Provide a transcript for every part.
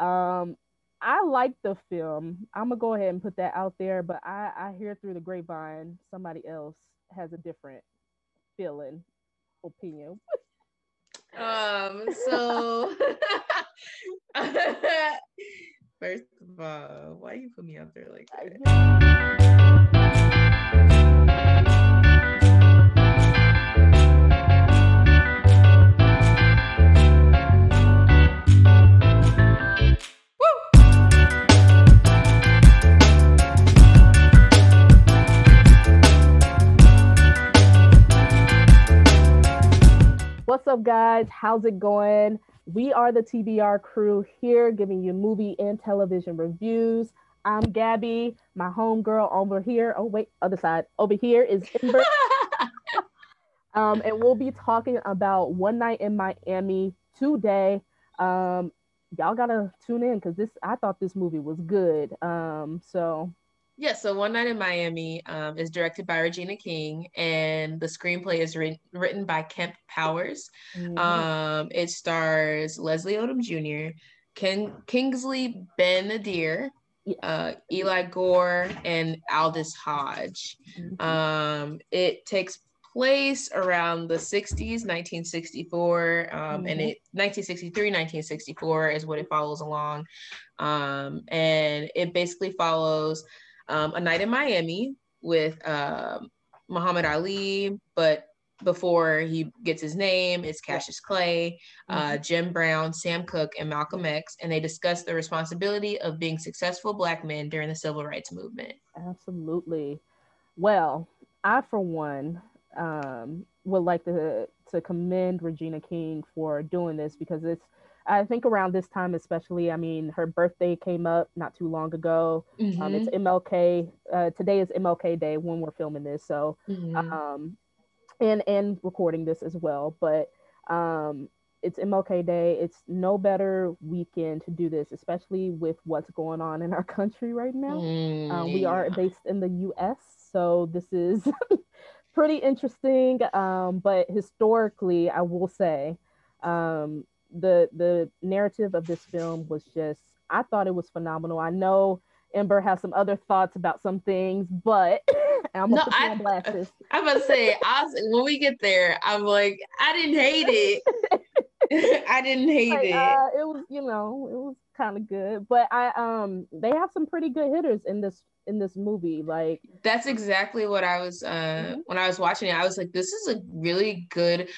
Um, I like the film. I'm gonna go ahead and put that out there, but I I hear through the grapevine somebody else has a different feeling, opinion. um. So. First of all, why you put me out there like that? Up, guys? How's it going? We are the TBR crew here giving you movie and television reviews. I'm Gabby, my homegirl over here. Oh, wait, other side. Over here is Ember. um, and we'll be talking about One Night in Miami today. Um, y'all gotta tune in because this I thought this movie was good. Um, so yeah, so One Night in Miami um, is directed by Regina King, and the screenplay is written, written by Kemp Powers. Mm-hmm. Um, it stars Leslie Odom Jr., Ken, Kingsley Ben-Adir, uh, Eli Goree, and Aldis Hodge. Mm-hmm. Um, it takes place around the 60s 1964 um, mm-hmm. and it 1963 1964 is what it follows along um, and it basically follows um, A Night in Miami with uh, Muhammad Ali, but before he gets his name, it's Cassius Clay, uh, mm-hmm. Jim Brown, Sam Cooke, and Malcolm X, and they discuss the responsibility of being successful Black men during the Civil Rights Movement. Absolutely. Well, I, for one, um, would like to to commend Regina King for doing this because it's I think around this time, especially, I mean, her birthday came up not too long ago. Mm-hmm. Um, it's MLK. Mm-hmm. Uh, today is MLK Day when we're filming this, so mm-hmm. um, and and recording this as well. But um, it's MLK Day. It's no better weekend to do this, especially with what's going on in our country right now. Mm, uh, we are based in the U.S., so this is pretty interesting. Um, but historically, I will say. Um, the the narrative of this film was just I thought it was phenomenal. I know Ember has some other thoughts about some things, but I'm gonna no, I, on blast. I'm gonna say I was, when we get there, I'm like, I didn't hate it. I didn't hate like, it. Uh, it was, you know, it was kind of good. But I um they have some pretty good hitters in this in this movie. Like that's exactly what I was uh mm-hmm. when I was watching it. I was like, this is a really good.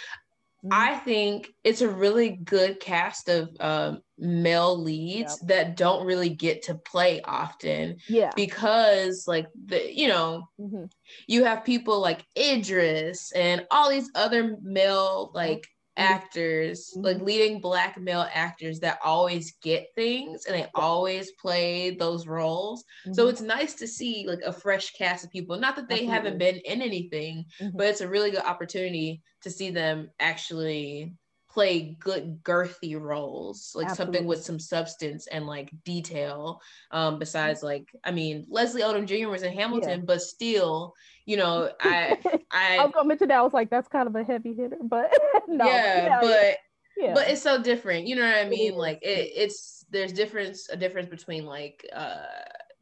I think it's a really good cast of um, male leads yep. that don't really get to play often. Yeah. Because, like, the you know, mm-hmm. you have people like Idris and all these other male, like, actors, mm-hmm. like leading black male actors that always get things and they always play those roles. Mm-hmm. So it's nice to see like a fresh cast of people. Not that they Absolutely. haven't been in anything, mm-hmm. but it's a really good opportunity to see them actually play good girthy roles like Absolutely. something with some substance and like detail um besides like i mean leslie odom jr was in hamilton yeah. but still you know i i i was gonna mention that i was like that's kind of a heavy hitter but no yeah, yeah but yeah. but it's so different you know what i mean like it, it's there's difference a difference between like uh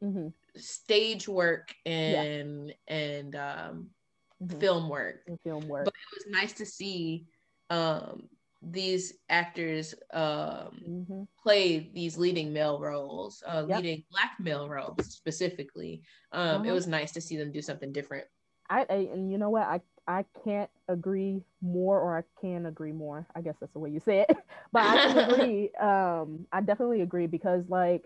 mm-hmm. stage work and and um mm-hmm. film work and film work but it was nice to see um these actors um, mm-hmm. play these leading male roles, uh, yep. leading black male roles specifically. Um, It uh-huh. was nice to see them do something different. I, I, and you know what I I can't agree more, or I can agree more. I guess that's the way you say it. but I can agree. Um, I definitely agree because like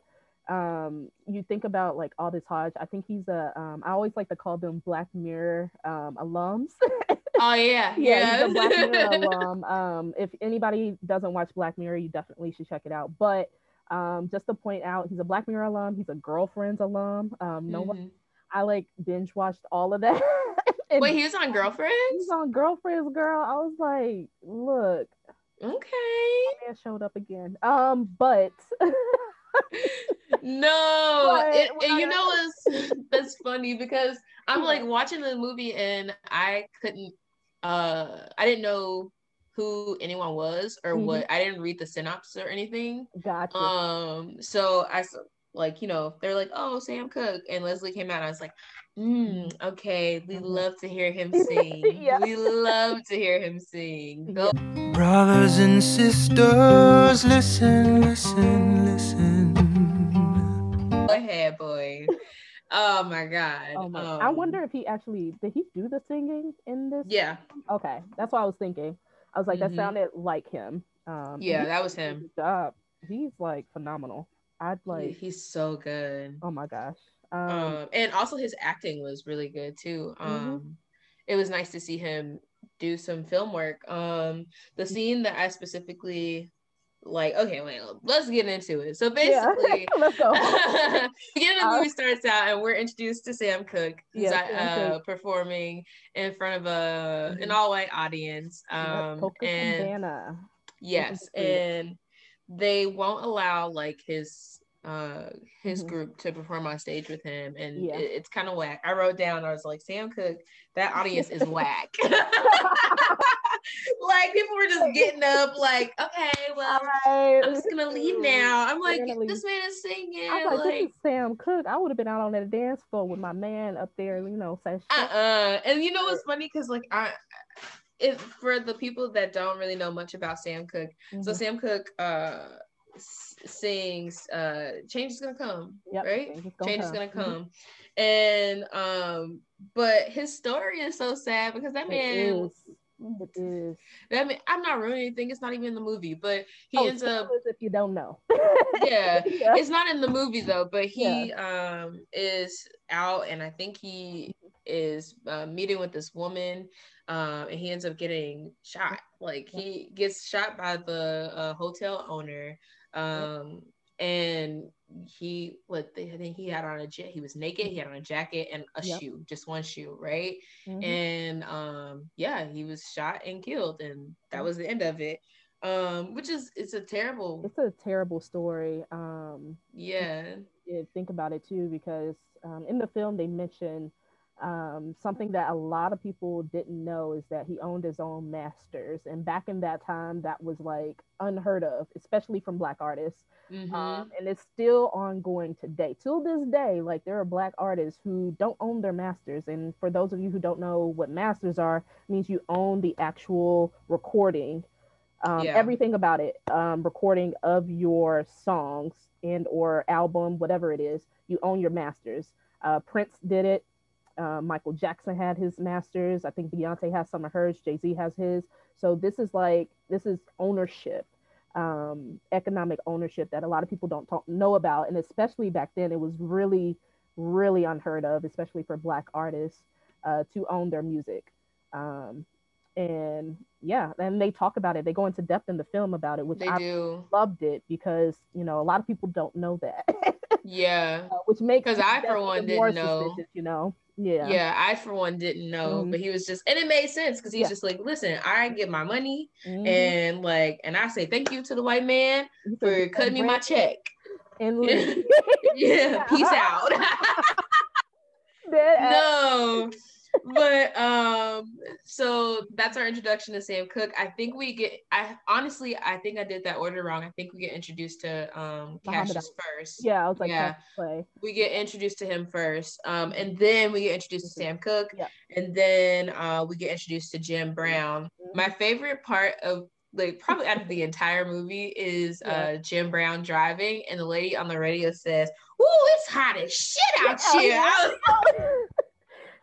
um you think about like Aldis Hodge, I think he's a um I always like to call them Black Mirror um alums. oh yeah. yeah, yeah. Black Mirror alum. Um if anybody doesn't watch Black Mirror, you definitely should check it out. But um just to point out, he's a Black Mirror alum, he's a girlfriend's alum. Um no mm-hmm. one I like binge watched all of that. Wait, he was on girlfriends? He's on girlfriends, girl. I was like, look. Okay. Man showed up again. Um, but no, it, and you know it's that's funny because I'm like watching the movie and I couldn't uh I didn't know who anyone was or mm-hmm. what. I didn't read the synopsis or anything. Gotcha. Um, so I like you know they're like, oh Sam Cooke and Leslie came out. I was like, mm, okay, we mm-hmm. love to hear him sing. yeah. We love to hear him sing. Go. Brothers and sisters, listen, listen, listen. Go ahead, boy. Oh my god. Oh my. Um, I wonder if he actually did he do the singing in this? Yeah. Okay, that's what I was thinking. I was like, mm-hmm. that sounded like him. Um, yeah, that was him. Job. He's like phenomenal. I'd like. He, he's so good. Oh my gosh. Um, um, and also his acting was really good too. Mm-hmm. Um, mm-hmm. it was nice to see him do some film work. Um, the scene that I specifically like okay wait let's get into it so basically yeah. let's go beginning of the movie starts out and we're introduced to sam cooke who's yeah, uh, performing in front of a mm-hmm. an all-white audience um and yes and they won't allow like his uh his mm-hmm. group to perform on stage with him and yeah. it, it's kind of whack i wrote down i was like sam cooke that audience is whack like people were just getting up like okay well right. i'm just gonna leave now i'm like this man is singing I was like, like, sam cooke i would have been out on that dance floor with my man up there you know saying uh-uh. and you know what's funny because like i if for the people that don't really know much about sam cooke mm-hmm. so sam cooke uh sings uh change is gonna come yep. right change, is gonna, change come. Is gonna mm-hmm. come. and um but his story is so sad because that man it is. That mean, I'm not ruining anything. It's not even in the movie, but he oh, ends up. If you don't know, yeah. yeah, it's not in the movie though. But he yeah. um is out, and I think he is uh, meeting with this woman, um, and he ends up getting shot. Like he gets shot by the uh, hotel owner, um, and he what I think he had on a jet. He was naked. He had on a jacket and a yep. shoe, just one shoe, right? Mm-hmm. And um, yeah, he was shot and killed, and that was the end of it. Um, which is it's a terrible. It's a terrible story. Um, yeah. Think about it too, because um, in the film they mention um, something that a lot of people didn't know is that he owned his own masters, and back in that time, that was like unheard of, especially from Black artists. Mm-hmm. Um, and it's still ongoing today. Till this day, like there are Black artists who don't own their masters. And for those of you who don't know what masters are, means you own the actual recording, um, yeah. everything about it, um, recording of your songs and or album, whatever it is. You own your masters. Uh, Prince did it. Uh, Michael Jackson had his masters. I think Beyonce has some of hers. Jay Z has his. So this is like this is ownership, um, economic ownership that a lot of people don't talk, know about, and especially back then it was really, really unheard of, especially for Black artists uh, to own their music. Um, and yeah, and they talk about it. They go into depth in the film about it, which they I do. loved it because you know a lot of people don't know that. yeah, uh, which makes because I for one didn't know. You know, yeah. Yeah, I for one didn't know, mm-hmm. but he was just and it made sense because he's yeah. just like, listen, I get my money mm-hmm. and like and I say thank you to the white man for cutting me my check. And yeah, peace out. no but um so that's our introduction to sam cooke i think we get i honestly i think i did that order wrong. I think we get introduced to um cassius first. Yeah i was like yeah. We get introduced to him first um and then we get introduced to sam cooke yeah. and then uh we get introduced to jim brown. Mm-hmm. my favorite part of like probably out of the entire movie is yeah. uh Jim Brown driving and the lady on the radio says, "Ooh, it's hot as shit out here."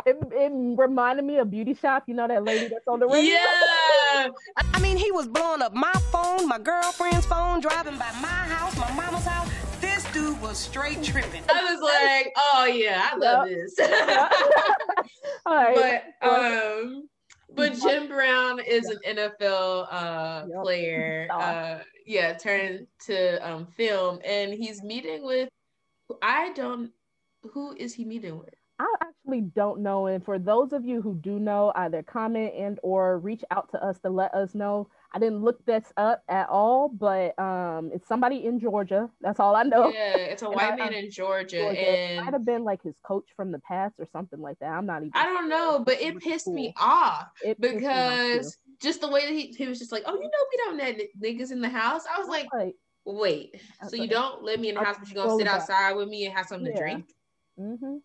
it, it reminded me of Beauty Shop. You know that lady that's on the radio. Yeah. I mean, he was blowing up my phone, my girlfriend's phone, driving by my house, my mama's house. This dude was straight tripping. I was like, oh yeah, I love yep. this. All right. But um. But Jim Brown is an NFL uh, yep. player. Uh, yeah, turned to um, film, and he's meeting with. I don't. Who is he meeting with? I actually don't know. And for those of you who do know, either comment and or reach out to us to let us know. I didn't look this up at all, but um, it's somebody in Georgia. That's all I know. Yeah, it's a white I, man in Georgia, Georgia. and it might have been like his coach from the past or something like that. I'm not even. I don't know, but it pissed cool. me off it because just the way that he, he was just like, oh, you know, we don't let niggas in the house. I was like, Like, wait, so you don't let me in the house, but you're gonna sit outside with me and have something to Yeah. drink? hmm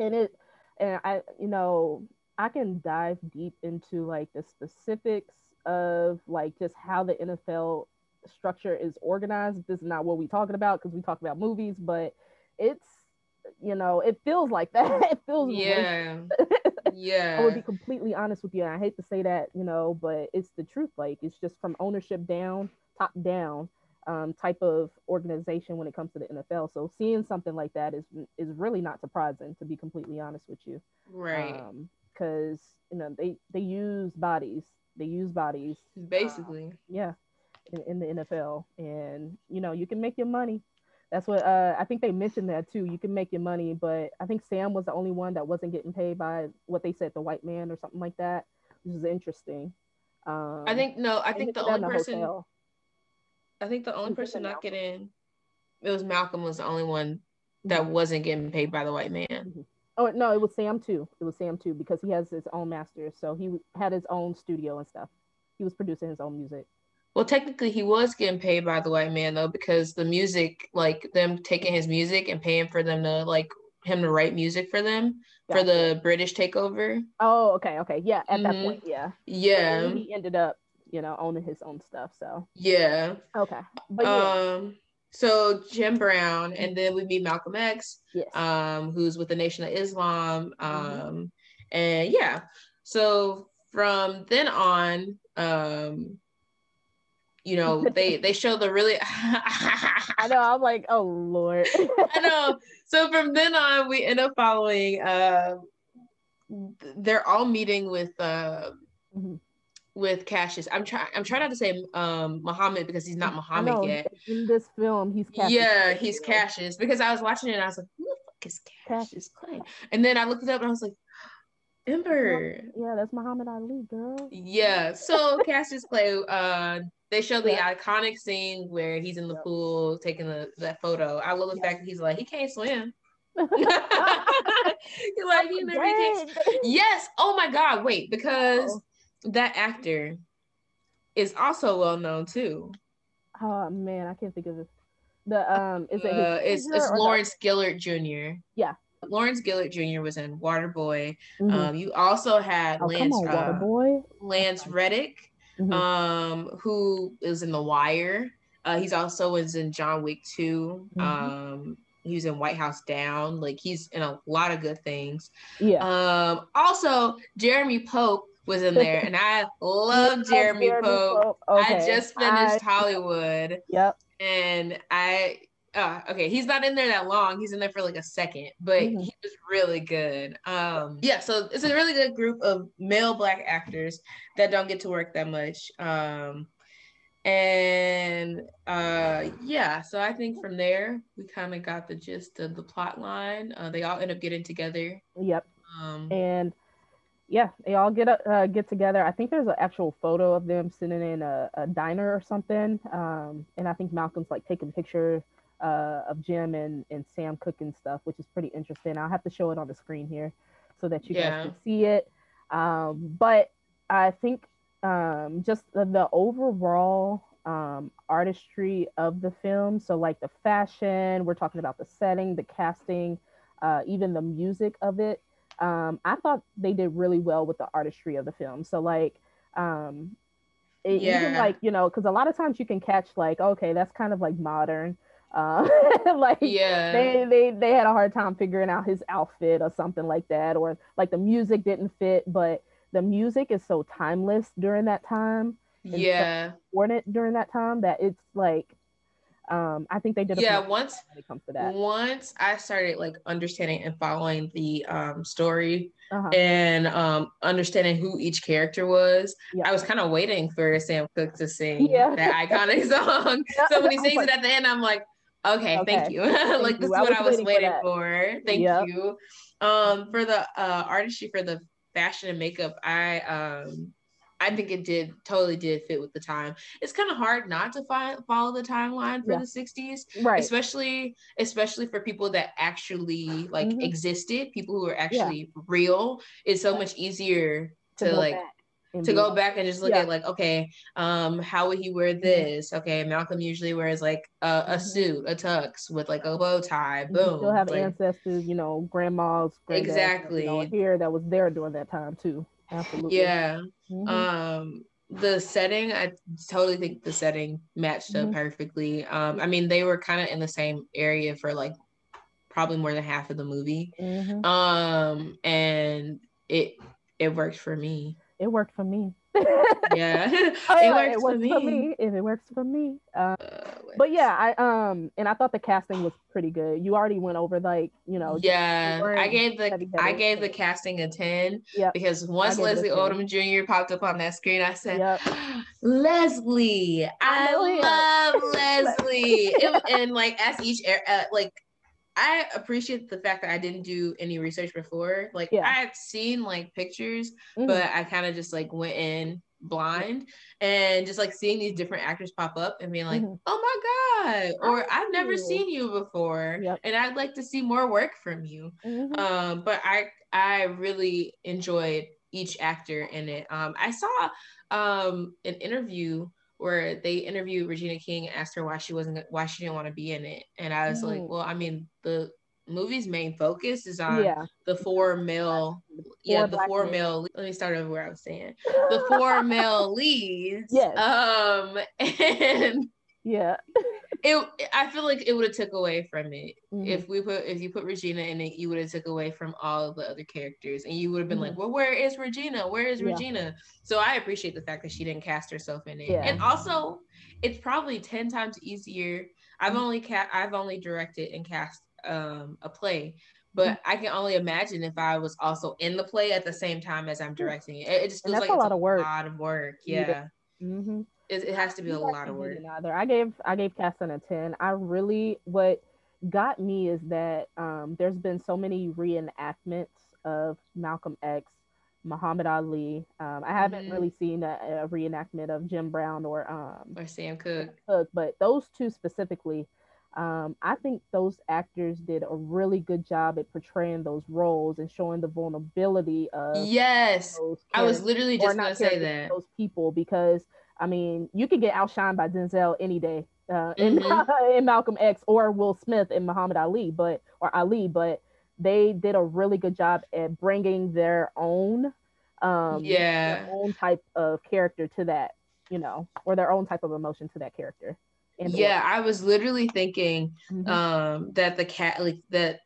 And it, and I, you know, I can dive deep into like the specifics of like just how the NFL structure is organized. This is not what we're talking about because we talk about movies, but it's, you know, it feels like that. it feels Yeah, Yeah. I would be completely honest with you. And I hate to say that, you know, but it's the truth. Like it's just from ownership down, top down, um, type of organization when it comes to the NFL. So seeing something like that is is really not surprising, to be completely honest with you. right. Because you know they they use bodies, they use bodies, Basically, yeah, in, in the NFL, and you know you can make your money. That's what uh, I think they mentioned that too. You can make your money, but I think Sam was the only one that wasn't getting paid by what they said the white man or something like that, which is interesting. Um, I think no. I think the only person. hotel. I think the only person not getting it was Malcolm was the only one that wasn't getting paid by the white man. Oh no, it was Sam too. It was Sam too because he has his own master, so he had his own studio and stuff. He was producing his own music. Well, technically, he was getting paid by the white man though, because the music, like them taking his music and paying for them to like him to write music for them for the British takeover. Oh, okay, okay, yeah. At that Mhm. point, yeah. Yeah, And he ended up, you know, owning his own stuff. So yeah. okay, but yeah, Um, so Jim Brown, and then we meet Malcolm X, yes. um, who's with the Nation of Islam. Um, Mhm. and yeah, so from then on, um, you know, they they show the really. I know. I'm like, oh lord. I know. So from then on, we end up following. Uh, they're all meeting with uh, Mhm. With Cassius. I'm trying. I'm trying not to say um Muhammad because he's not Muhammad know, yet. In this film, he's Cassius Yeah, he's. Cassius because I was watching it and I was like, who the fuck is Cassius. Cassius Clay? And then I looked it up and I was like, Ember. Yeah, that's Muhammad Ali, girl. Yeah. So Cassius Clay, uh, they show the Yeah. iconic scene where he's in the Yep. pool taking the, that photo. I love the Yeah. fact that he's like, he can't swim. like, he can't. Yes. Oh my God. Wait, because Uh-oh. That actor is also well known too. Oh man, I can't think of this. The um, is it Uh, it's it's or the- Lawrence Gilliard Jr. Yeah. Lawrence Gilliard Jr. was in Waterboy. Mhm. Um, you also had oh Lance on, uh, Waterboy. Lance Reddick, Mhm. um, who is in The Wire. Uh, he's also was in John Wick 2. Mhm. Um, he was in White House Down. Like he's in a lot of good things. yeah. Um, also Jeremy Pope was in there, and I love Love Jeremy, Pope. I Okay. just finished I- Hollywood, Yep. and I. Uh, okay, he's not in there that long. He's in there for like a second, but Mhm. he was really good. Um, yeah, so it's a really good group of male black actors that don't get to work that much. Um, and uh, yeah, so I think from there we kind of got the gist of the plot line. Uh, they all end up getting together. Yep. Um, And yeah, they all get uh, get together. I think there's an actual photo of them sitting in a, a diner or something. Um, and I think Malcolm's like taking a picture uh, of Jim and, and Sam cooking stuff, which is pretty interesting. I'll have to show it on the screen here so that you Yeah. guys can see it. Um, but I think um, just the, the overall um, artistry of the film. So, like the fashion, we're talking about the setting, the casting, uh, even the music of it. Um, I thought they did really well with the artistry of the film. So, like, um, it, even like you know, because a lot of times you can catch like, okay, that's kind of like modern. Uh, like yeah, they they they had a hard time figuring out his outfit or something like that or like the music didn't fit but the music is so timeless during that time yeah, important during that time that it's like um i think they did a yeah. Once when it comes to that once I started like understanding and following the um story uh-huh. and um understanding who each character was, Yeah. I was kind of waiting for Sam Cooke to sing Yeah. that iconic song. Yeah, so when he sings like- it at the end, I'm like, okay, thank Okay. you. like this you. is I what was I was waiting for for. Thank Yep. you. Um, for the uh artistry for the fashion and makeup, I um I think it did totally did fit with the time. It's kind of hard not to find follow the timeline for Yeah. the 60s right especially especially for people that actually like Mhm. existed people who are actually real it's so much easier to, go like back. to go back and just look yeah. at like okay um how would he wear this okay malcolm usually wears like a, a mm-hmm. suit a tux with like a bow tie boom you still have like, ancestors you know grandmas exactly you know, here that was there during that time too absolutely yeah mm-hmm. um the setting i totally think the setting matched up mm-hmm. perfectly um i mean they were kind of in the same area for like probably more than half of the movie mm-hmm. um and it it worked for me it worked for me. yeah, it, works it for, me. for me. If it works for me. Uh, uh, but yeah, I um and I thought the casting was pretty good. You already went over like you know. Yeah, I gave the I gave the casting a ten. Yeah. Because once Leslie Odom Jr. popped up on that screen, I said, yep. Leslie, I, I love Leslie, it, and like as each uh, like I appreciate the fact that I didn't do any research before. Like yeah. I had seen like pictures, mm-hmm. but I kind of just like went in blind and just like seeing these different actors pop up and being like, mm-hmm. oh my God, or I've never seen you before. Yep. And I'd like to see more work from you. Mm-hmm. Um, but I I really enjoyed each actor in it. Um, I saw um an interview where they interviewed Regina King and asked her why she wasn't why she didn't want to be in it. And I was mm. like, well, I mean, the movie's main focus is on yeah. the four male yeah, the four men. male let me start over where I was saying. The four male leads. Yes. Um and yeah it I feel like it would have took away from it mm-hmm. if we put if you put Regina in it, you would have took away from all of the other characters, and you would have been mm-hmm. like, well, where is Regina? Where is yeah. Regina? So I appreciate the fact that she didn't cast herself in it, yeah. and also it's probably ten times easier. I've mm-hmm. only ca- I've only directed and cast um, a play, but mm-hmm. I can only imagine if I was also in the play at the same time as I'm directing it. It, just feels like a lot of work. A lot of work, yeah. Mm-hmm it, it has to be a lot of work. Either. I gave I gave Casting a ten. I really what got me is that um, there's been so many reenactments of Malcolm X, Muhammad Ali. Um, I haven't mm-hmm. really seen a, a, reenactment of Jim Brown or um, or Sam Cooke. Cooke, but those two specifically. Um, I think those actors did a really good job at portraying those roles and showing the vulnerability of yes. I was literally just gonna say that those people because I mean, you could get outshined by Denzel any day uh, in mm-hmm. in Malcolm X or Will Smith and Muhammad Ali, but or Ali, but they did a really good job at bringing their own um yeah own type of character to that you know or their own type of emotion to that character yeah i was literally thinking mm-hmm. um that the cat like that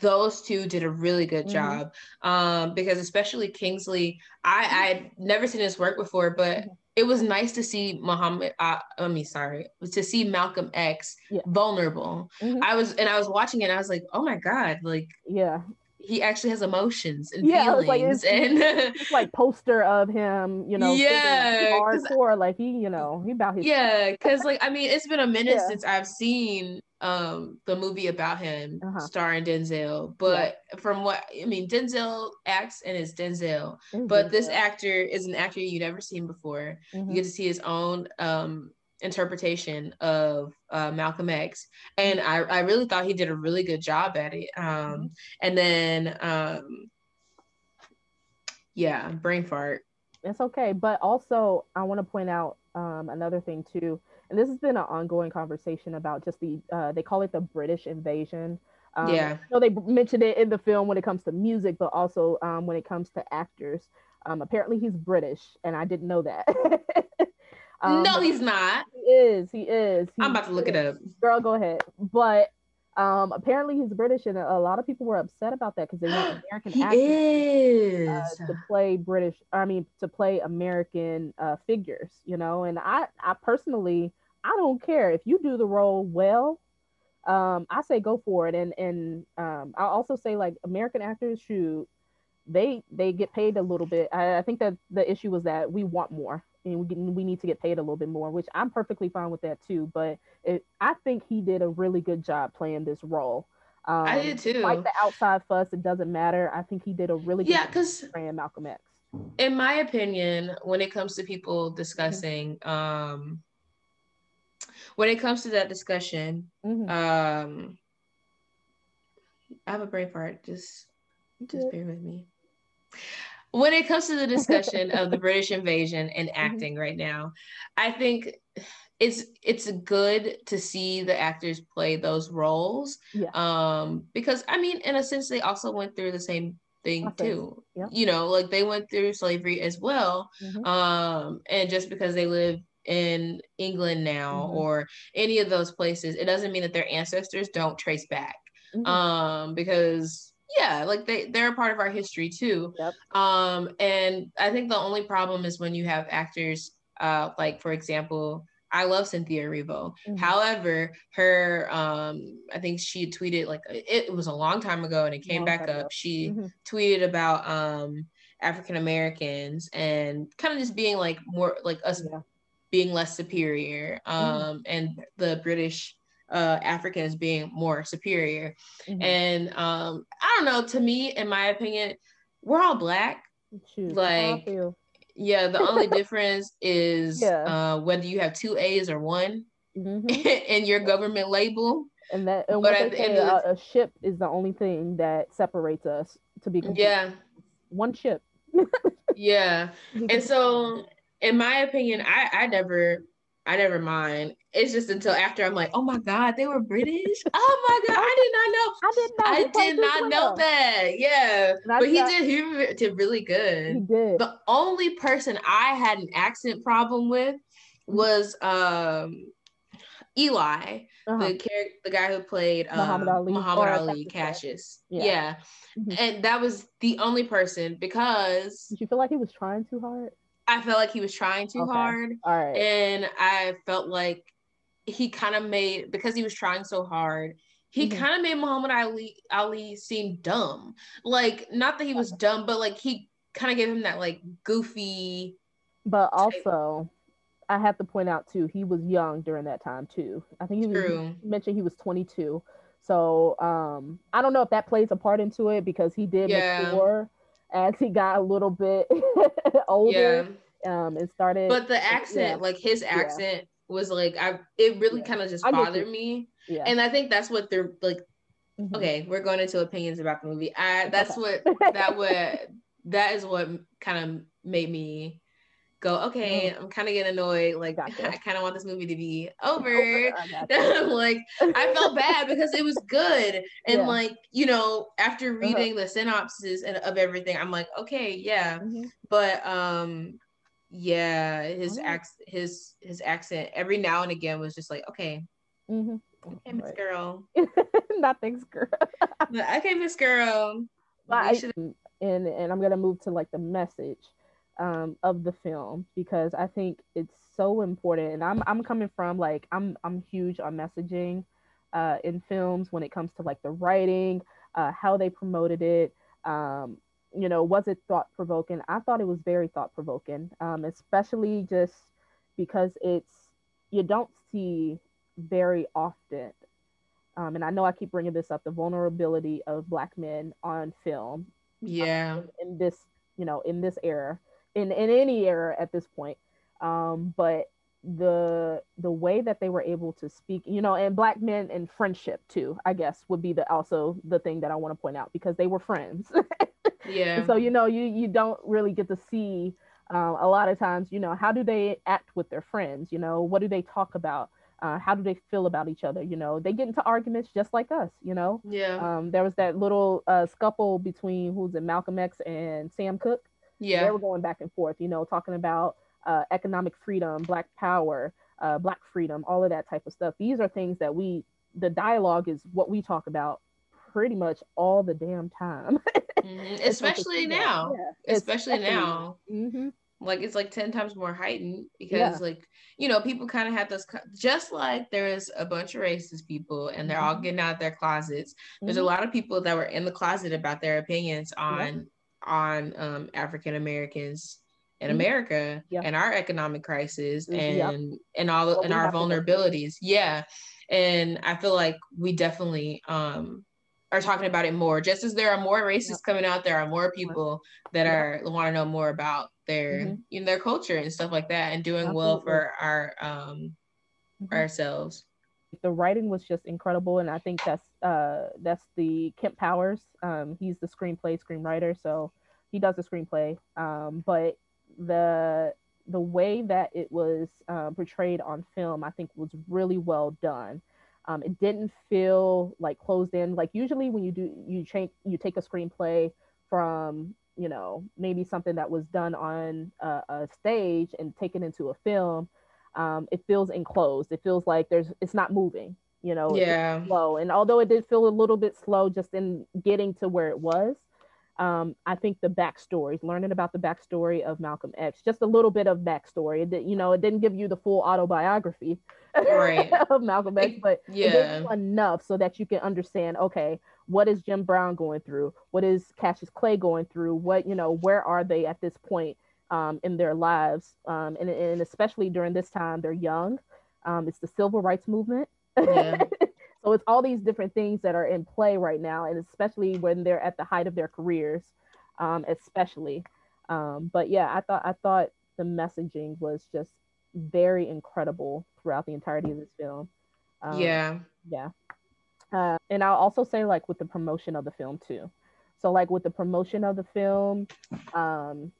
those two did a really good mm-hmm. job um because especially kingsley i i'd never seen his work before but mm-hmm it was nice to see Muhammad. Uh, I mean, sorry, to see Malcolm X yeah. vulnerable. Mm-hmm. I was, and I was watching it. and I was like, oh my god, like yeah, he actually has emotions and yeah, feelings, like, it's, and it's like poster of him, you know, yeah, hardcore, like he, you know, he about his yeah, because like I mean, it's been a minute yeah. since I've seen um the movie about him uh-huh. starring Denzel but yeah. from what I mean Denzel acts and it's Denzel mm-hmm. but this actor is an actor you've never seen before mm-hmm. you get to see his own um interpretation of uh, Malcolm X and I, I really thought he did a really good job at it um mm-hmm. and then um yeah brain fart it's okay but also I want to point out um another thing too and this has been an ongoing conversation about just the uh, they call it the British invasion. Um, yeah. So they mentioned it in the film when it comes to music, but also um, when it comes to actors. Um, apparently, he's British, and I didn't know that. um, no, he's not. He is. He is. He I'm about to look it up. Girl, go ahead. But um, apparently, he's British, and a, lot of people were upset about that because they want American he actors uh, to play British. I mean, to play American uh, figures. You know, and I, I personally I don't care if you do the role well. Um, I say go for it, and and um, I also say like American actors should they they get paid a little bit. I, I think that the issue was that we want more and we we need to get paid a little bit more, which I'm perfectly fine with that too. But it, I think he did a really good job playing this role. Um, I did too. Like the outside fuss, it doesn't matter. I think he did a really good yeah, because playing Malcolm X. In my opinion, when it comes to people discussing um, when it comes to that discussion, mm-hmm. um, I have a brain fart. Just, just bear with me. when it comes to the discussion of the British invasion and mm-hmm. acting mm-hmm. right now, I think it's it's good to see the actors play those roles. Yeah. Um, because I mean, in a sense, they also went through the same thing too. Yeah. You know, like they went through slavery as well. Mm-hmm. Um, and just because they live in England now mm-hmm. or any of those places, it doesn't mean that their ancestors don't trace back. Mm-hmm. Um, because yeah, like they they're a part of our history too. Yep. Um, and I think the only problem is when you have actors, uh, like for example, I love Cynthia Erivo. Mm-hmm. However, her um, I think she tweeted like it, was a long time ago and it came back up. Ago. She mm-hmm. tweeted about um African Americans and kind of just being like more like us yeah. Being less superior mm-hmm. um mm-hmm. and the British uh, Africans being more superior. Mm-hmm. And um, I don't know, to me, in my opinion, we're all black. Shoot, like, yeah, the only difference is yeah. uh, whether you have two A's or one mm-hmm. in your government label. And that, and but what they say, a, a ship is the only thing that separates us. To be complete. yeah, one ship. yeah, and so in my opinion, I I never I never mind. It's just until after I'm like, oh my god, they were British. Oh my god, I did not know. I did not. I did not know that. Yeah, but he did. He did really good. He did. The only person I had an accent problem with was um Eli, uh-huh. the character, the guy who played um, Muhammad Ali, Muhammad Ali Cassius. Yeah, yeah. Mm-hmm. and that was the only person because. Did you feel like he was trying too hard? I felt like he was trying too okay. hard. All right. And I felt like he kind of made because he was trying so hard, he mm-hmm. kind of made Muhammad Ali Ali seem dumb. Like not that he was dumb, but like he kind of gave him that like goofy. But also, type. I have to point out too, he was young during that time too. I think he was mentioned he was 22. So um, I don't know if that plays a part into it because he did yeah. mature as he got a little bit older yeah. um, and started. But the accent, yeah. like his accent, yeah. was like I. It really kind of just bothered me. Yeah. And I think that's what they're like. Mm-hmm. Okay, we're going into opinions about the movie. I that's okay. what that would that is what kind of made me go, okay, mm-hmm. I'm kind of getting annoyed. Like, gotcha. I kind of want this movie to be over. over. like, I felt bad because it was good. And, yeah. like, you know, after uh-huh. reading uh-huh. the synopsis and of everything, I'm like, okay, yeah. Mm-hmm. But, um, yeah, his mm-hmm. accent, his his accent every now and again was just like, okay, mm-hmm. okay, Miss Girl, not thanks, girl. okay, Miss Girl. But I, and and I'm gonna move to like the message um, of the film because I think it's so important. And I'm I'm coming from like I'm I'm huge on messaging uh, in films when it comes to like the writing, uh, how they promoted it. Um, you know, was it thought provoking? I thought it was very thought provoking, um, especially just because it's you don't see very often. Um, and I know I keep bringing this up the vulnerability of black men on film. Yeah. Um, in, in this, you know, in this era in, in any era at this point. Um, but the the way that they were able to speak, you know, and black men and friendship too, I guess would be the also the thing that I want to point out because they were friends. yeah. so you know, you you don't really get to see uh, a lot of times, you know, how do they act with their friends? You know, what do they talk about? Uh, how do they feel about each other? You know, they get into arguments just like us. You know. Yeah. Um, there was that little uh, scuffle between who's it, Malcolm X and Sam Cooke. Yeah. They were going back and forth, you know, talking about uh, economic freedom, black power, uh, black freedom, all of that type of stuff. These are things that we, the dialogue is what we talk about pretty much all the damn time. mm-hmm. Especially now. Yeah. Especially, Especially, now. Mm-hmm. Like it's like 10 times more heightened because, yeah. like, you know, people kind of have this, just like there is a bunch of racist people and they're mm-hmm. all getting out their closets. There's a mm-hmm. lot of people that were in the closet about their opinions on on um, African Americans in mm-hmm. America yeah. and our economic crisis mm-hmm. and yeah. and all and our vulnerabilities. Yeah. And I feel like we definitely um are talking about it more. Just as there are more races yeah. coming out, there are more people that are want to know more about their mm-hmm. you know their culture and stuff like that and doing Absolutely. well for our um mm-hmm. ourselves the writing was just incredible and i think that's uh that's the kemp powers um he's the screenplay screenwriter so he does the screenplay. Um, but the the way that it was uh, portrayed on film, I think, was really well done. Um, it didn't feel like closed in. Like usually when you do you change you take a screenplay from you know maybe something that was done on a, a stage and taken into a film, um, it feels enclosed. It feels like there's it's not moving. You know, yeah, slow. And although it did feel a little bit slow just in getting to where it was, um, I think the backstories, learning about the backstory of Malcolm X, just a little bit of backstory. It you know, it didn't give you the full autobiography right. of Malcolm X, but yeah, enough so that you can understand. Okay, what is Jim Brown going through? What is Cassius Clay going through? What you know, where are they at this point um, in their lives? Um, and, and especially during this time, they're young. Um, it's the civil rights movement. Yeah. So it's all these different things that are in play right now, and especially when they're at the height of their careers, um, especially. Um, but yeah, I thought I thought the messaging was just very incredible throughout the entirety of this film. Um, yeah, yeah. Uh, and I'll also say like with the promotion of the film too. So like with the promotion of the film, um,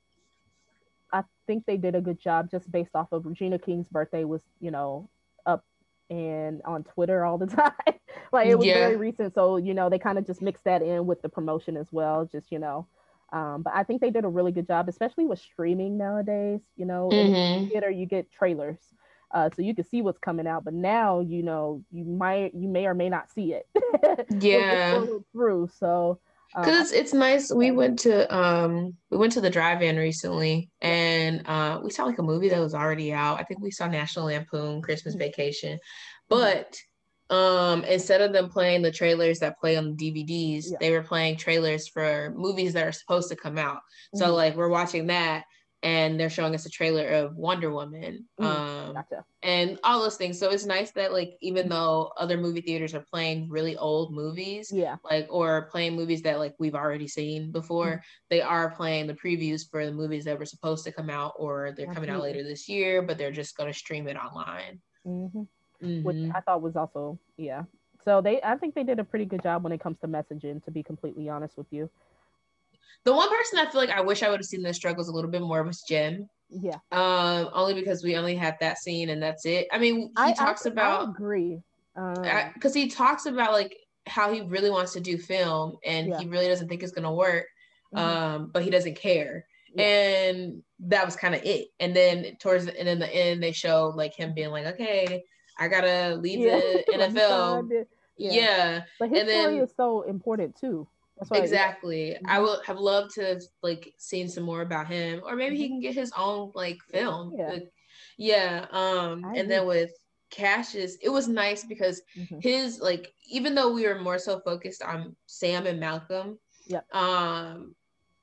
I think they did a good job just based off of Regina King's birthday was you know up and on Twitter all the time. like it was yeah. very recent. So, you know, they kind of just mixed that in with the promotion as well. Just, you know, um, but I think they did a really good job, especially with streaming nowadays. You know, mm-hmm. theater you get trailers. Uh, so you can see what's coming out, but now you know you might you may or may not see it. yeah, through. So because uh, it's, it's nice. We went to um we went to the drive-in recently, and uh, we saw like a movie that was already out. I think we saw National Lampoon Christmas mm-hmm. Vacation, mm-hmm. but um instead of them playing the trailers that play on the DVDs, yeah. they were playing trailers for movies that are supposed to come out. Mm-hmm. So like we're watching that, and they're showing us a trailer of Wonder Woman mm, um, gotcha. and all those things. So it's nice that like even though other movie theaters are playing really old movies, yeah, like or playing movies that like we've already seen before, mm. they are playing the previews for the movies that were supposed to come out or they're coming out later this year, but they're just going to stream it online. Mm-hmm. Mm-hmm. Which I thought was also yeah. So they, I think they did a pretty good job when it comes to messaging. To be completely honest with you. The one person I feel like I wish I would have seen their struggles a little bit more was Jim. Yeah. Um, only because we only had that scene and that's it. I mean, he I, talks I, about. I agree. Because um, he talks about like how he really wants to do film and yeah. he really doesn't think it's gonna work. Mm-hmm. Um, but he doesn't care. Yeah. And that was kind of it. And then towards the, and in the end, they show like him being like, "Okay, I gotta leave yeah. the NFL." yeah. yeah. But his and story then, is so important too exactly. I mm-hmm. would have loved to have like seen some more about him, or maybe he mm-hmm. can get his own like film. Yeah. Like, yeah. Um, I and agree. then with Cassius, it was nice because mm-hmm. his like even though we were more so focused on Sam and Malcolm, yeah. Um,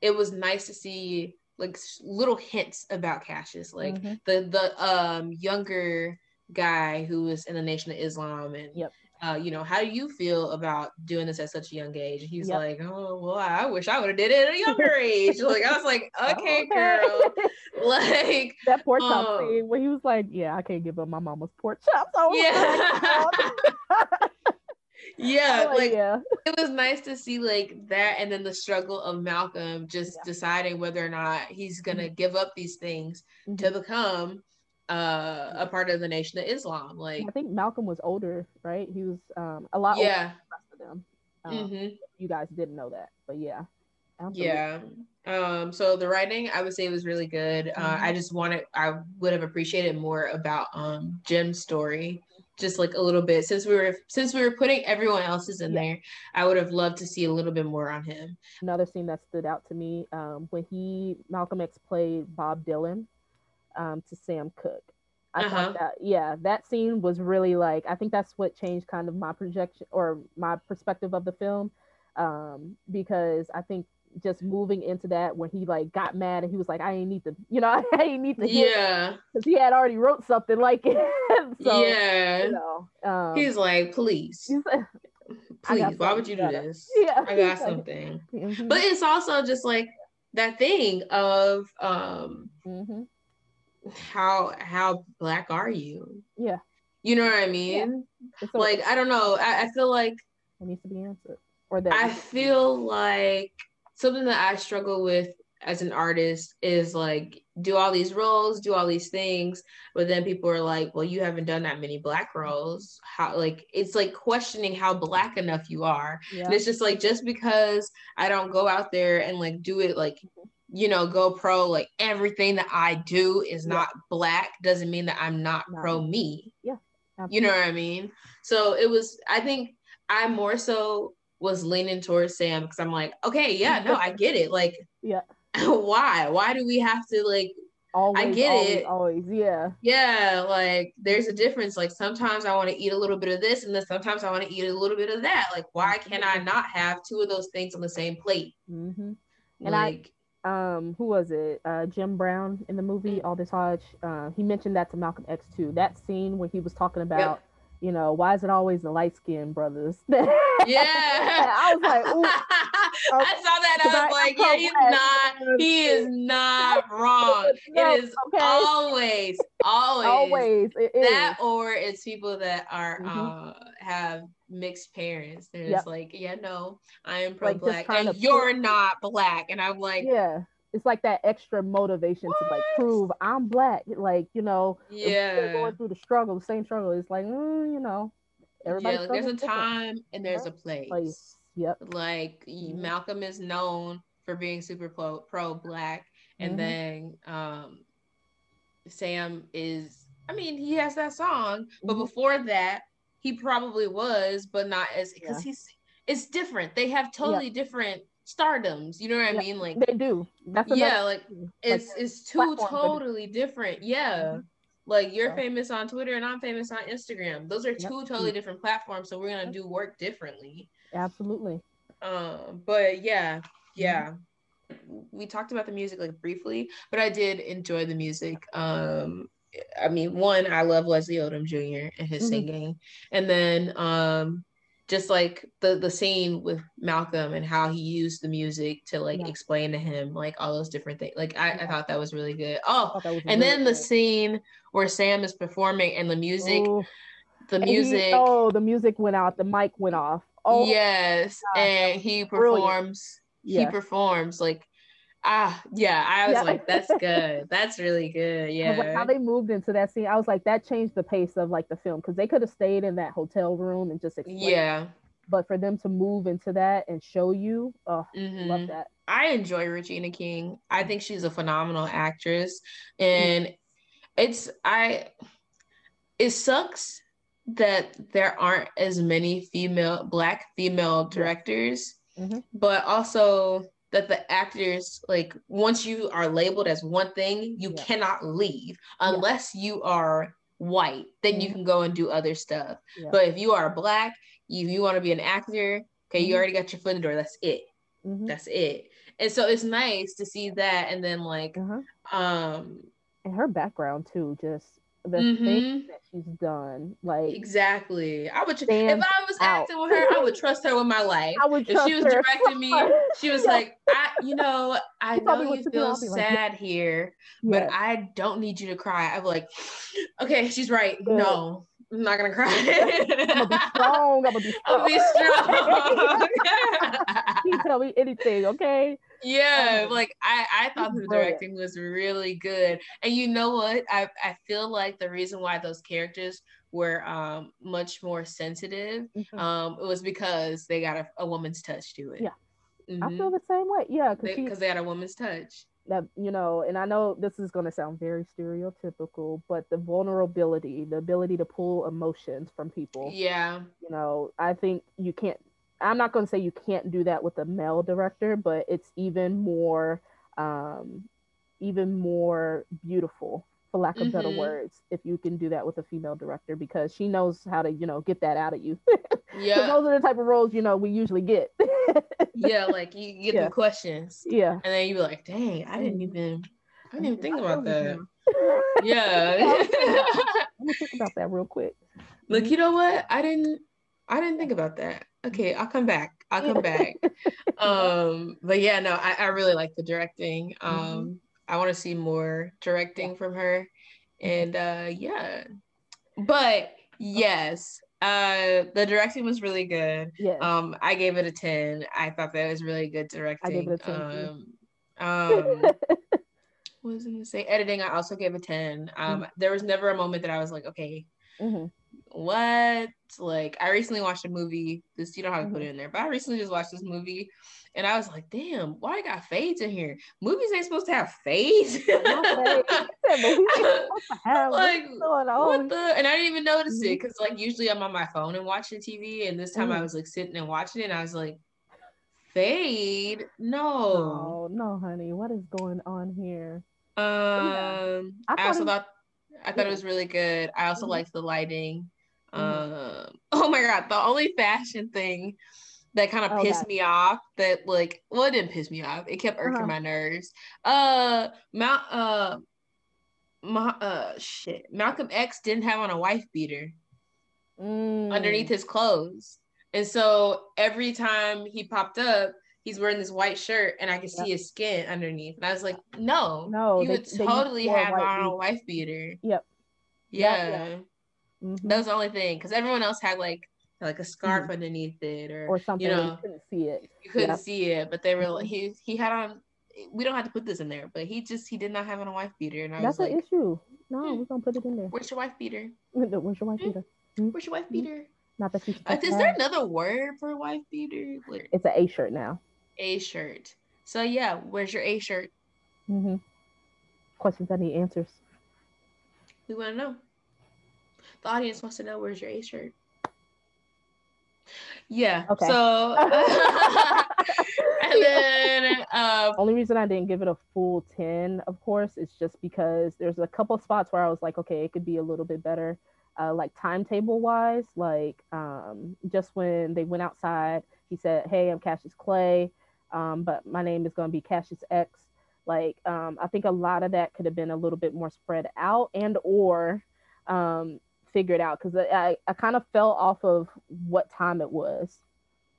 it was nice to see like little hints about Cassius, like mm-hmm. the the um younger guy who was in the Nation of Islam and yep uh, you know, how do you feel about doing this at such a young age? And he's yep. like, oh, well, I wish I would have did it at a younger age. like, I was like, okay, okay. girl. like that pork chop um, scene when he was like, yeah, I can't give up my mama's pork chops. yeah. Like, yeah, like, like yeah. it was nice to see like that, and then the struggle of Malcolm just yeah. deciding whether or not he's gonna mm-hmm. give up these things mm-hmm. to become uh, a part of the Nation of Islam. Like I think Malcolm was older, right? He was um, a lot yeah. older than them. Um, mm-hmm. You guys didn't know that, but yeah. Yeah. Um, so the writing, I would say, was really good. Uh, mm-hmm. I just wanted, I would have appreciated more about um, Jim's story, just like a little bit. Since we were, since we were putting everyone else's in yeah. there, I would have loved to see a little bit more on him. Another scene that stood out to me um, when he Malcolm X played Bob Dylan um, to Sam Cooke. I uh-huh. thought that, yeah, that scene was really like, I think that's what changed kind of my projection or my perspective of the film. Um, because I think just moving into that when he like got mad and he was like, I ain't need to, you know, I ain't need to, yeah, because he had already wrote something like it. so, yeah, you know, um, he's like, please, he's please, why would you do this? Yeah, I got something. Mm-hmm. But it's also just like that thing of, um, mm-hmm how how black are you? Yeah. You know what I mean? Yeah. Like I don't know. I, I feel like it needs to be answered. Or that I feel like something that I struggle with as an artist is like do all these roles, do all these things, but then people are like, well, you haven't done that many black roles. How like it's like questioning how black enough you are. Yeah. And it's just like just because I don't go out there and like do it like mm-hmm. You know go pro like everything that I do is Yeah. not black doesn't mean that I'm not No. pro me. Yeah. You know what I mean? So it was I think I more so was leaning towards Sam because I'm like, okay, yeah, no, I get it. Like Yeah. why? Why do we have to like always, get always, it. Always, yeah. yeah, like there's a difference. Like sometimes I want to eat a little bit of this, and then sometimes I want to eat a little bit of that. Like, why can I not have two of those things on the same plate? hmm And like, um who was it uh jim brown in the movie All aldis hodge uh he mentioned that to malcolm x too that scene where he was talking about you know why is it always the light-skinned brothers yeah. i was like Ooh, I saw that. I I- was like, I'm yeah, he's not. He is not wrong. No, It is okay. always, always, always it is. that, or it's people that are Mhm. uh have mixed parents. They're Yep. just like, yeah, no, I am pro black, trying and you're prove- not black, and I'm like, yeah it's like that extra motivation to like prove i'm black like you know yeah. going through the struggle the same struggle it's like mm, you know everybody yeah, like there's a time and there's a place. place yep Like Mhm. Malcolm is known for being super pro, pro black, and Mhm. then um, Sam is. I mean, he has that song, but Mhm. before that, he probably was, but not as because Yeah. he's. It's different. They have totally different stardoms. You know what I Yeah, mean? Like, they do that's yeah, like it's Like, it's two totally different. Yeah. Like you're famous on Twitter and I'm famous on Instagram. Those are Yep. two totally different platforms. So we're gonna do work differently. absolutely Um, but yeah, yeah. We talked about the music like briefly, but I did enjoy the music. Um, I mean, one, I love Leslie Odom Jr. and his Mhm. singing, and then um, just like the the scene with Malcolm and how he used the music to like Yeah. explain to him like all those different things. Like I, I thought that was really good. Oh, thought that was and really then the scene where Sam is performing and the music, Ooh, the and he- music. oh the music went out the mic went off oh yes, and he brilliant. performs. He yeah performs like ah yeah. I was Yeah. like, that's good. That's really good. I was like, Yeah. how they moved into that scene i was like that changed the pace of like the film because they could have stayed in that hotel room and just explained Yeah. but for them to move into that and show you oh Mhm. love that I enjoy Regina King. I think she's a phenomenal actress. And it's I it sucks that there aren't as many female black female directors, Mhm. but also that the actors like once you are labeled as one thing, you Yeah. cannot leave Yeah. unless you are white. Then you can go and do other stuff. Yeah. But if you are black, you you want to be an actor, okay, you Mhm. already got your foot in the door. That's it Mhm. that's it and so it's nice to see that and then like Uh-huh. um and her background too just the mhm, things that she's done like exactly i would if i was out. acting with her i would trust her with my life I would if she was her directing me she was Yeah. like i you know i me know you feel I'll like, sad here but Yeah. i don't need you to cry i'm like okay she's right Good. no i'm not gonna cry I'm gonna be strong. I'm gonna be strong. I'll be strong. can tell me anything, okay? Yeah, Um, like I, I thought the directing was really good. And you know what? I, I feel like the reason why those characters were um much more sensitive Mhm. um it was because they got a, a woman's touch to it. Yeah. Mhm. I feel the same way. Yeah, because because they, had a woman's touch. That you know, and I know this is gonna sound very stereotypical, but the vulnerability, the ability to pull emotions from people. Yeah. You know, I think you can't. I'm not gonna say you can't do that with a male director, but it's even more, um, even more beautiful, for lack of better Mhm. words, if you can do that with a female director because she knows how to, you know, get that out of you. Yeah. those are the type of roles you know we usually get. yeah, like you get Yeah. the questions. yeah. And then you be like, dang, I didn't Mhm. even I didn't even think about that. Yeah. Let me think about that real quick. Look, Mhm. you know what? I didn't I didn't think about that. Okay, I'll come back. I'll come back. Um, but yeah, no, I, I really like the directing. Um, Mhm. I want to see more directing from her. And uh yeah. But yes, uh the directing was really good. Yes. Um, I gave it a 10. I thought that was really good directing. I gave it a 10. Um Um, what was I gonna say? Editing, I also gave a 10. Um, Mhm. there was never a moment that I was like, okay, Mhm. What? Like, I recently watched a movie. This you don't have to put Mhm. it in there, but I recently just watched this movie, and I was like, damn, why I got fades in here? Movies ain't supposed to have fades. Not fades. He said, "But we ain't supposed to have what's like what the and I didn't even notice it because like usually I'm on my phone and watching TV and this time I Mhm. was like sitting and watching it and I was like fade no Oh no, honey, what is going on here? um I I, thought also thought I thought it was really good I also Mhm. liked the lighting Mhm. um oh my god the only fashion thing that kind of Oh, pissed God. me off that like well it didn't piss me off it kept irking Uh-huh. my nerves uh Mount uh Ma- uh shit Malcolm X didn't have on a wife beater Mm. underneath his clothes. And so every time he popped up, he's wearing this white shirt and I could see his skin underneath. And I was like, no, No, you would totally have on a wife beater. Yep. Yeah. Yep, Mhm. That was the only thing. Because everyone else had like like a scarf underneath it or, Mm-hmm. or something you know, you couldn't see it. you couldn't Yep. see it, but they were like he he had on we don't have to put this in there, but he just he did not have on a wife beater. And I That's was an like, issue. No, hmm. we're gonna put it in there. Where's your wife beater? Where's your wife Hmm? beater? Where's your wife Mhm. beater? Not that you. Uh, is there another word for wife beater? Like, It's an A shirt now. A shirt. So yeah, where's your A shirt? Mm-hmm. Questions that need answers. We want to know. The audience wants to know where's your A shirt. Yeah. Okay. So and then uh Only reason I didn't give it a full 10, of course, is just because there's a couple spots where I was like, okay, it could be a little bit better. Uh, like timetable wise, like um, just when they went outside, he said, Hey, I'm Cassius Clay, um, but my name is going to be Cassius X. Like, um, I think a lot of that could have been a little bit more spread out and or um, figured out because I, I kind of fell off of what time it was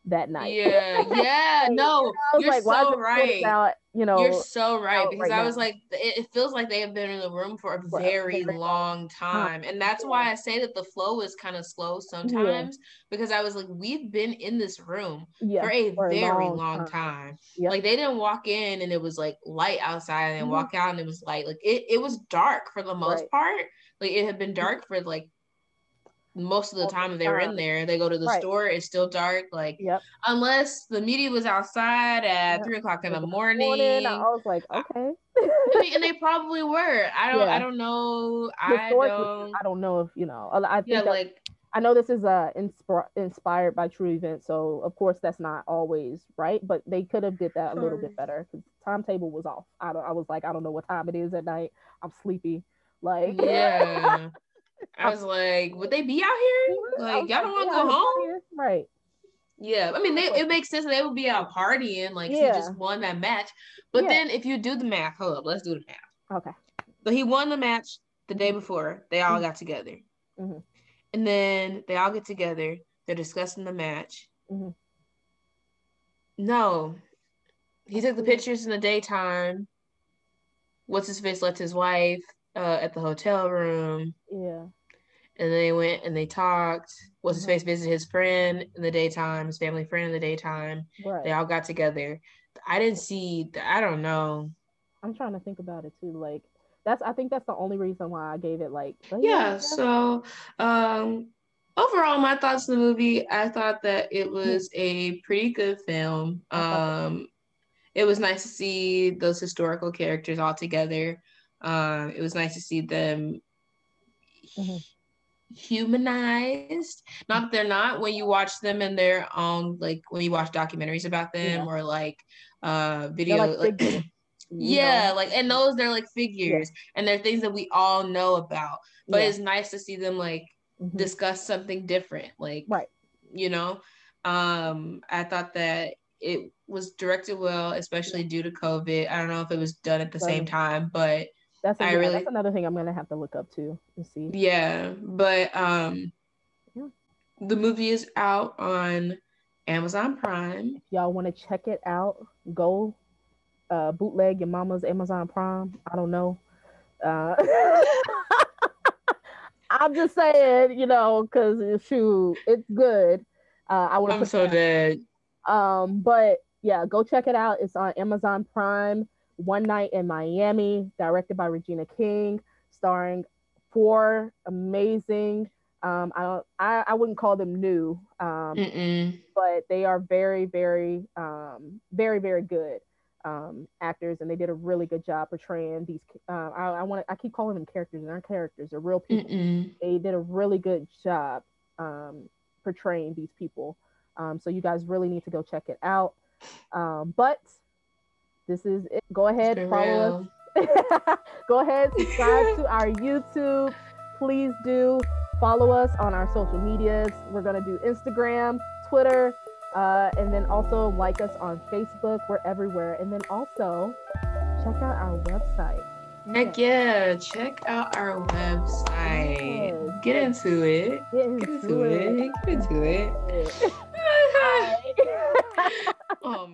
that night. yeah, yeah, no, I was you're like, so right. out, you know, You're so right because right I was now. like, it, it feels like they have been in the room for a For very very long time, and that's Yeah. why I say that the flow is kind of slow sometimes because I was like, we've been in this room yeah, for a for a very long long, time. time. Yep. Like they didn't walk in and it was like light outside and Mhm. walk out and it was light. Like it, it was dark for the most Right. part. Like it had been dark for like most of the time the they were in there. They go to the Right. store, it's still dark. Like Yep. unless the media was outside at Yep. three o'clock in the Morning, morning. I was like, okay. I mean, and they probably were. I don't. Yeah. I don't know. I don't. I don't know if you know. I I think Yeah, that- like I know this is uh insp- inspired by true events, so of course that's not always right, but they could have did that a little bit better because timetable was off. I don't, I was like, I don't know what time it is at night. I'm sleepy. Like, yeah. I was like, would they be out here? Like y'all don't want to go home? right? Yeah, I mean, they, it makes sense they would be out partying, like Yeah. he just won that match. But Yeah. then if you do the math, hold up, let's do the math. Okay. So he won the match the day before. They all got together, Mhm. and then they all get together. They're discussing the match. Mhm. No, he took the pictures in the daytime. What's his face left his wife uh, at the hotel room, Yeah. and they went and they talked. What's his Mhm. face visited his friend in the daytime, his family friend in the daytime. Right. They all got together. I didn't see. I don't know. I'm trying to think about it too. Like, that's I think that's the only reason why I gave it like. but Yeah. So, um, overall, my thoughts on the movie. I thought that it was a pretty good film. Um, it was nice to see those historical characters all together. Um, it was nice to see them Mhm. humanized. Not that they're not when you watch them in their own, like when you watch documentaries about them Yeah. or like uh video. like like- yeah, know? like and those they're like figures and they're things that we all know about. But Yeah. it's nice to see them like Mhm. discuss something different. Like Right. you know. Um I thought that it was directed well, especially due to COVID. I don't know if it was done at the same time, but That's a, yeah, really- that's another thing I'm gonna have to look up too and see. yeah, but um Yeah. the movie is out on Amazon Prime. If y'all want to check it out, go uh, bootleg your mama's Amazon Prime. I don't know. Uh, I'm just saying, you know, because shoot, it's good. Uh, I want I'm so dead. Um, but yeah, go check it out. It's on Amazon Prime. One Night in Miami, directed by Regina King, starring four amazing. Um, I don't. I, I wouldn't call them new, um, but they are very, very, um, very, very good um, actors, and they did a really good job portraying these. Uh, I, I want. I keep calling them characters. They're not characters. They're real people. Mm-mm. They did a really good job um, portraying these people. Um, so you guys really need to go check it out. Um, but this is it. Go ahead, follow real. us. go ahead, subscribe to our YouTube. Please do follow us on our social medias. We're gonna do Instagram, Twitter, uh, and then also like us on Facebook. We're everywhere. And then also check out our website. Heck yeah, check out our website. Yes. Get into it. Get Get into into it. it. Get into it. Oh.